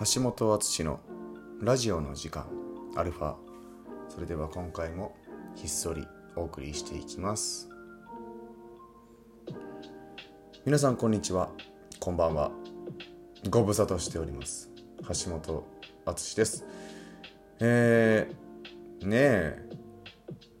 橋本敦のラジオの時間アルファ。それでは今回もひっそりお送りしていきます。皆さんこんにちは。こんばんは。ご無沙汰しております。橋本敦です。えー、ねえ。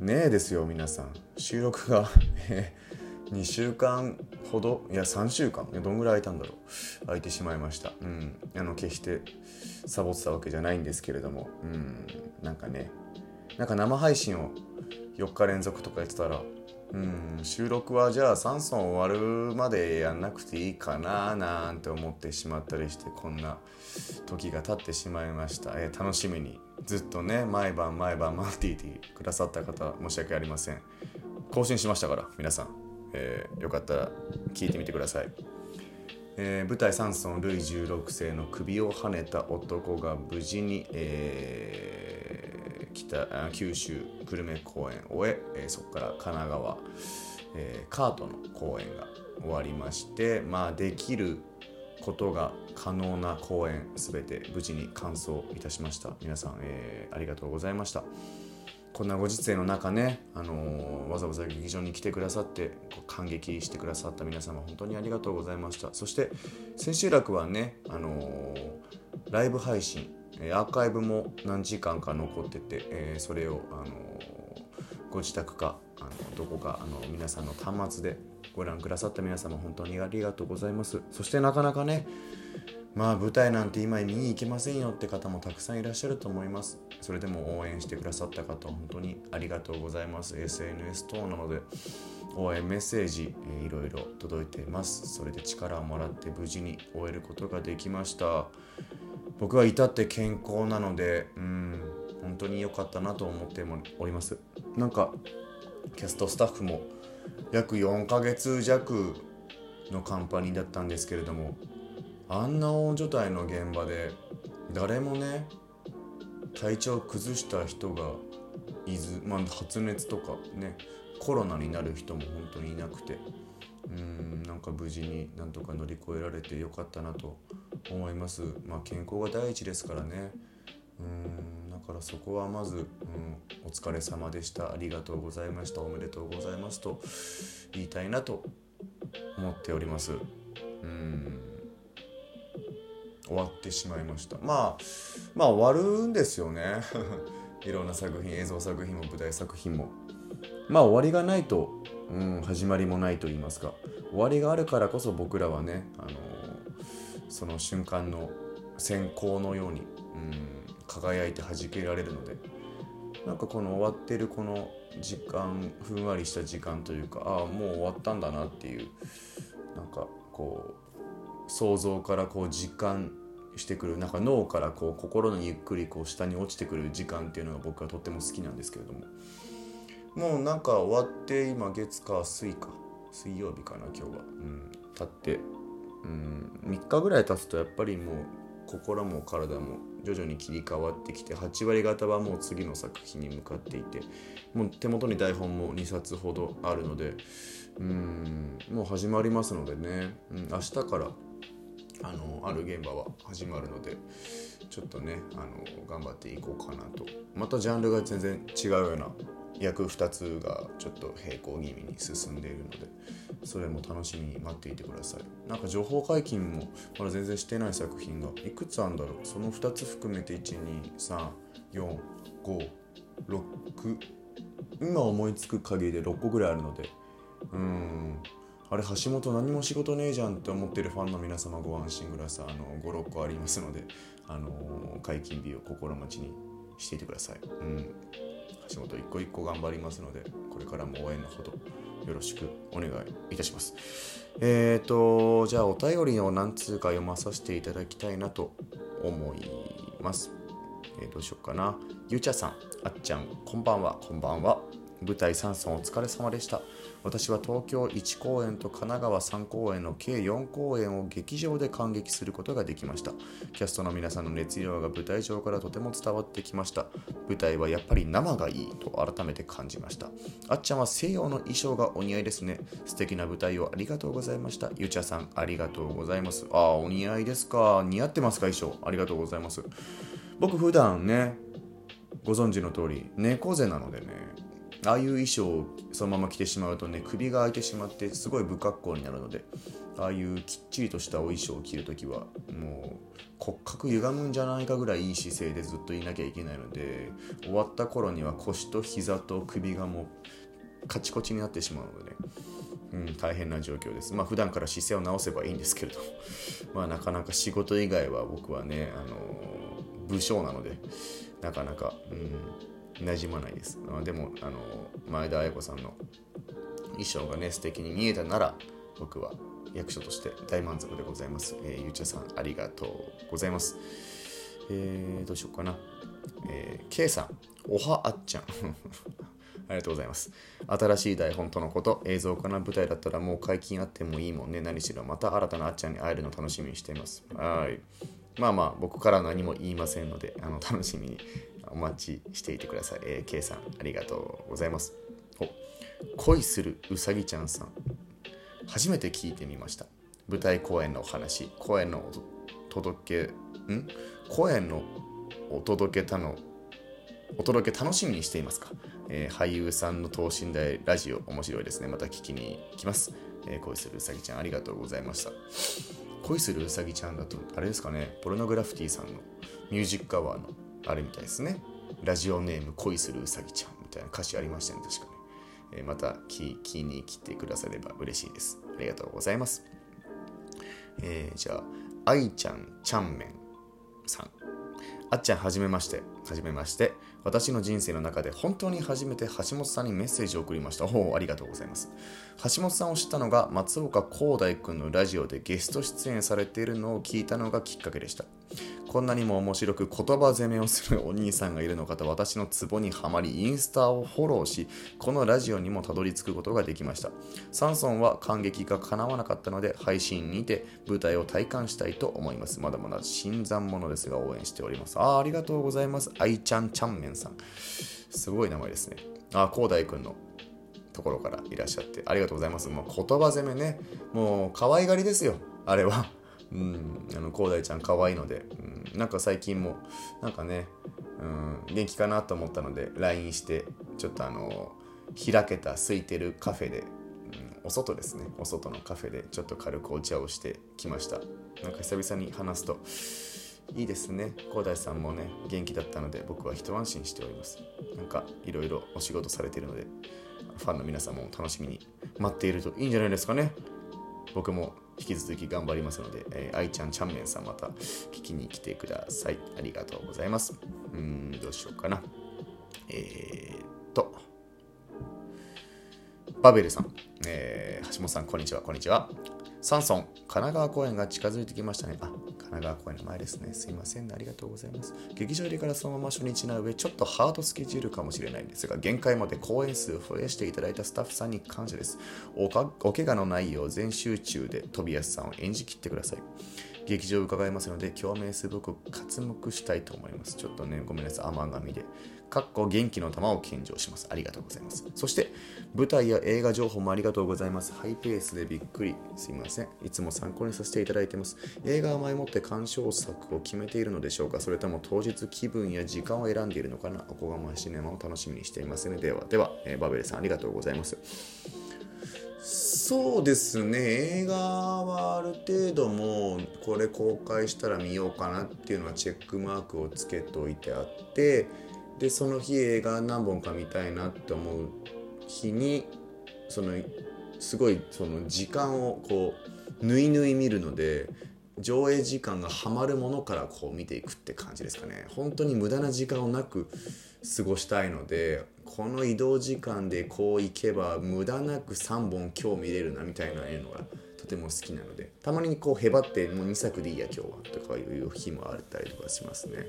ねえですよ皆さん。収録が。2週間ほど？いや3週間。どんぐらい空いたんだろう？空いてしまいました。うん。あの決してサボってたわけじゃないんですけれども。うん。なんかね。なんか生配信を4日連続とかやってたらうん。収録はじゃあ 3son 終わるまでやんなくていいかななんて思ってしまったりしてこんな時が経ってしまいました、えー、楽しみに。ずっとね毎晩毎晩待っていてくださった方申し訳ありません。更新しましたから皆さん。えー、よかったら聞いてみてください、えー、舞台「三尊ルイ16世の首をはねた男」が無事に、えー、北九州久留米公演を終ええー、そこから神奈川、えー、カートの公演が終わりましてまあできることが可能な公演すべて無事に完走いたしました。皆さん、えー、ありがとうございました。こんなご時世の中ね、あの、わざわざ劇場に来てくださって感激してくださった皆様本当にありがとうございました。そして千秋楽はね、あの、ライブ配信アーカイブも何時間か残ってて、えー、それを、あのご自宅かあのどこかあの皆さんの端末でご覧くださった皆様本当にありがとうございます。そしてなかなかねまあ舞台なんて今見に行けませんよって方もたくさんいらっしゃると思います。それでも応援してくださった方本当にありがとうございます。SNS 等なので応援メッセージ、えー、いろいろ届いています。それで力をもらって無事に終えることができました。僕は至って健康なのでうん本当に良かったなと思っております。なんかキャストスタッフも約4ヶ月弱のカンパニーだったんですけれどもあんな大所帯の現場で誰もね体調を崩した人がいず、まあ、発熱とかねコロナになる人も本当にいなくてうんなんか無事になんとか乗り越えられてよかったなと思います。まあ健康が第一ですからね。うんだからそこはまず、うん、お疲れ様でした。ありがとうございました。おめでとうございますと言いたいなと思っております。うん。終わってしまいました。まあまあ終わるんですよね。いろんな作品映像作品も舞台作品も。まあ終わりがないと、うん、始まりもないと言いますか。終わりがあるからこそ僕らはね、あのー、その瞬間の閃光のように、うん、輝いて弾けられるので。なんかこの終わってるこの時間ふんわりした時間というかああもう終わったんだなっていうなんかこう想像からこう時間してくるなんか脳からこう心にゆっくりこう下に落ちてくる時間っていうのが僕はとっても好きなんですけれども。もうなんか終わって今月か水か。水曜日かな今日は、うん、経って、うん、3日ぐらい経つとやっぱりもう心も体も徐々に切り替わってきて8割方はもう次の作品に向かっていてもう手元に台本も2冊ほどあるのでうん。もう始まりますのでね、うん、明日からあのある現場は始まるのでちょっとねあの頑張っていこうかなと。またジャンルが全然違うような役2つがちょっと並行気味に進んでいるのでそれも楽しみに待っていてください。なんか情報解禁もまだ全然してない作品がいくつあるんだろう。その2つ含めて1234566今思いつく限りで6個ぐらいあるのでうん。あれ橋本何も仕事ねえじゃんって思ってるファンの皆様ご安心ください。あの56個ありますのであの解禁日を心待ちにしていてください。うん。橋本一個一個頑張りますのでこれからも応援のほどよろしくお願いいたします。えーとじゃあお便りを何通か読まさせていただきたいなと思います。えー、どうしようかな。ゆうちゃさんあっちゃんこんばんはこんばんは。舞台3村お疲れ様でした。私は東京1公演と神奈川3公演の計4公演を劇場で感激することができました。キャストの皆さんの熱量が舞台上からとても伝わってきました。舞台はやっぱり生がいいと改めて感じました。あっちゃんは西洋の衣装がお似合いですね。素敵な舞台をありがとうございました。ゆちゃさんありがとうございます。ああお似合いですか。似合ってますか衣装。ありがとうございます。僕普段ねご存知の通り猫背なのでねああいう衣装をそのまま着てしまうとね首が開いてしまってすごい不格好になるのでああいうきっちりとしたお衣装を着るときはもう骨格歪むんじゃないかぐらいいい姿勢でずっといなきゃいけないので終わった頃には腰と膝と首がもうカチコチになってしまうのでねうん、大変な状況です。まあ普段から姿勢を直せばいいんですけれど、まあなかなか仕事以外は僕はね、あの武将なので、なかなか、うん、馴染まないです。あでも、あの前田綾子さんの衣装がね、素敵に見えたなら、僕は役所として大満足でございます。えー、ゆうちゃさん、ありがとうございます。えー、どうしようかな。えー、K さん、おはあっちゃん。ありがとうございます。新しい台本とのこと、映像化の舞台だったらもう解禁あってもいいもんね。何しろまた新たなあっちゃんに会えるの楽しみにしています。はい。まあまあ、僕から何も言いませんので、あの楽しみにお待ちしていてください。え、K さん、ありがとうございます。お恋するうさぎちゃんさん。初めて聞いてみました。舞台公演のお話、公演の届け、ん？公演のお届けたのお届け楽しみにしていますか、えー、俳優さんの等身大ラジオ面白いですね。また聞きに来ます。えー、恋するうさぎちゃんありがとうございました。恋するうさぎちゃんだと、あれですかね、ポルノグラフィティさんのミュージックアワーのあれみたいですね。ラジオネーム恋するうさぎちゃんみたいな歌詞ありましたね、確かね。えー、また聞きに来てくだされば嬉しいです。ありがとうございます。えー、じゃあ、愛ちゃんちゃんめんさん。あっちゃんはじめまして。はじめまして。私の人生の中で本当に初めて橋本さんにメッセージを送りました。おお、ありがとうございます。橋本さんを知ったのが松岡広大君のラジオでゲスト出演されているのを聞いたのがきっかけでした。こんなにも面白く言葉攻めをするお兄さんがいるのかと私のツボにはまりインスタをフォローしこのラジオにもたどり着くことができました。サンソンは感激が叶わなかったので配信にて舞台を体感したいと思います。まだまだ新参者ですが応援しております。あありがとうございます。愛ちゃんちゃんめんさん。すごい名前ですね。あ広大くんのところからいらっしゃってありがとうございます。もう言葉攻めねもう可愛がりですよ。あれは。うん、あの、広大ちゃん可愛いので、うん、なんか最近も、なんかね、うん、元気かなと思ったので、LINE して、ちょっとあの、開けた空いてるカフェで、うん、お外ですね、お外のカフェでちょっと軽くお茶をしてきました。なんか久々に話すと、いいですね。広大さんもね、元気だったので、僕は一安心しております。なんか、いろいろお仕事されてるので、ファンの皆さんも楽しみに待っているといいんじゃないですかね。僕も引き続き頑張りますので、えー、愛ちゃんちゃんめんさんまた聞きに来てください。ありがとうございます。うん、どうしようかな。えー、っと、バベルさん、えー、橋本さん、こんにちは、こんにちは。サンソン、神奈川公園が近づいてきましたね。あ、神奈川公演の前ですね。すいません、ね、ありがとうございます。劇場入りからそのまま初日な上、ちょっとハードスケジュールかもしれないんですが、限界まで公演数を増やしていただいたスタッフさんに感謝です。おかお怪我のないよう全集中で飛びやすさんを演じきってください。劇場を伺いますので、共鳴すごく活目したいと思います。ちょっとね、ごめんなさい、甘噛みで。かっこ元気の玉を献上します。ありがとうございます。そして、舞台や映画情報もありがとうございます。ハイペースでびっくり。すいません。いつも参考にさせていただいてます。映画は前もって鑑賞作を決めているのでしょうか？それとも当日気分や時間を選んでいるのかな？おこがまシネマを楽しみにしていますね。では、では、えー、バベルさんありがとうございます。そうですね映画はある程度もうこれ公開したら見ようかなっていうのはチェックマークをつけといてあってでその日映画何本か見たいなって思う日にそのすごいその時間をこうぬいぬい見るので上映時間がはまるものからこう見ていくって感じですかね。本当に無駄な時間をなく過ごしたいのでこの移動時間でこう行けば無駄なく3本今日見れるなみたいなのがとても好きなのでたまにこうへばってもう2作でいいや今日はとかいう日もあったりとかしますね。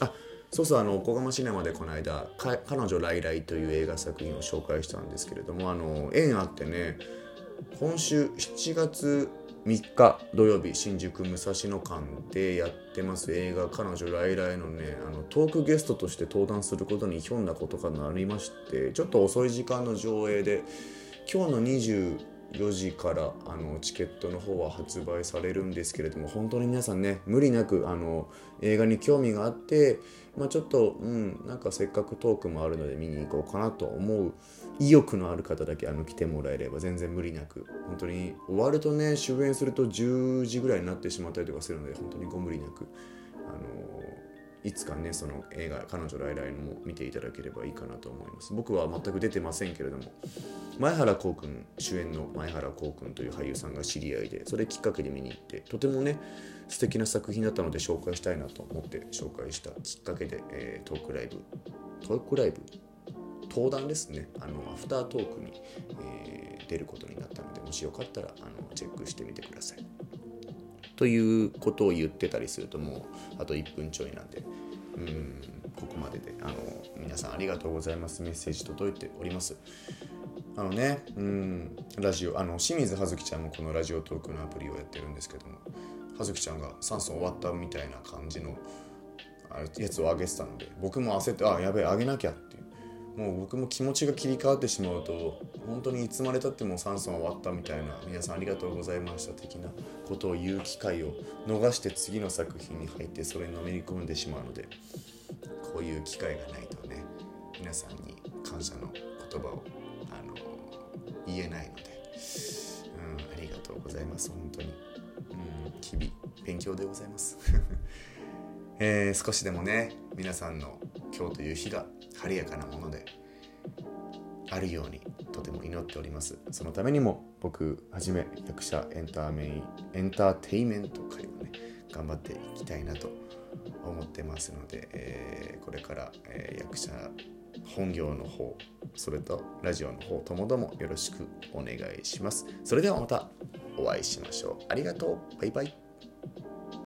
あそうそうあの小釜シネマでこの間「彼女来来」という映画作品を紹介したんですけれどもあの縁あってね今週7月3日土曜日新宿武蔵野館でやってます映画「彼女来来」のねあのトークゲストとして登壇することにひょんなことがなりましてちょっと遅い時間の上映で今日の4時からあのチケットの方は発売されるんですけれども本当に皆さんね無理なくあの映画に興味があって、まあ、ちょっとうんなんかせっかくトークもあるので見に行こうかなと思う意欲のある方だけあの来てもらえれば全然無理なく本当に終わるとね終演すると10時ぐらいになってしまったりとかするので本当にご無理なくあのいつかねその映画「彼女来来」も見ていただければいいかなと思います。僕は全く出てませんけれども前原光君主演の前原光君という俳優さんが知り合いでそれきっかけで見に行ってとてもね素敵な作品だったので紹介したいなと思って紹介したきっかけで、えー、トークライブトークライブ？登壇ですね。あのアフタートークに、えー、出ることになったのでもしよかったらあのチェックしてみてください。ということを言ってたりするともうあと1分ちょいなんでうんここまでであの皆さんありがとうございますメッセージ届いております。あのね、うん、ラジオ、あの、清水葉月ちゃんもこのラジオトークのアプリをやってるんですけども、葉月ちゃんが酸素終わったみたいな感じのやつをあげてたので、僕も焦って、あ、やべえ、あげなきゃって。もう僕も気持ちが切り替わってしまうと本当にいつまでたっても酸素が終わったみたいな皆さんありがとうございました的なことを言う機会を逃して次の作品に入ってそれにのめり込んでしまうのでこういう機会がないとね皆さんに感謝の言葉をあの言えないので、うん、ありがとうございます。本当に、うん、日々勉強でございます。えー、少しでもね皆さんの今日という日が晴れやかなものであるようにとても祈っております。そのためにも僕はじめ役者エンターメイエンターテイメント界をね頑張っていきたいなと思ってますので、えー、これから、えー、役者本業の方それとラジオの方ともどもよろしくお願いします。それではまたお会いしましょう。ありがとう。バイバイ。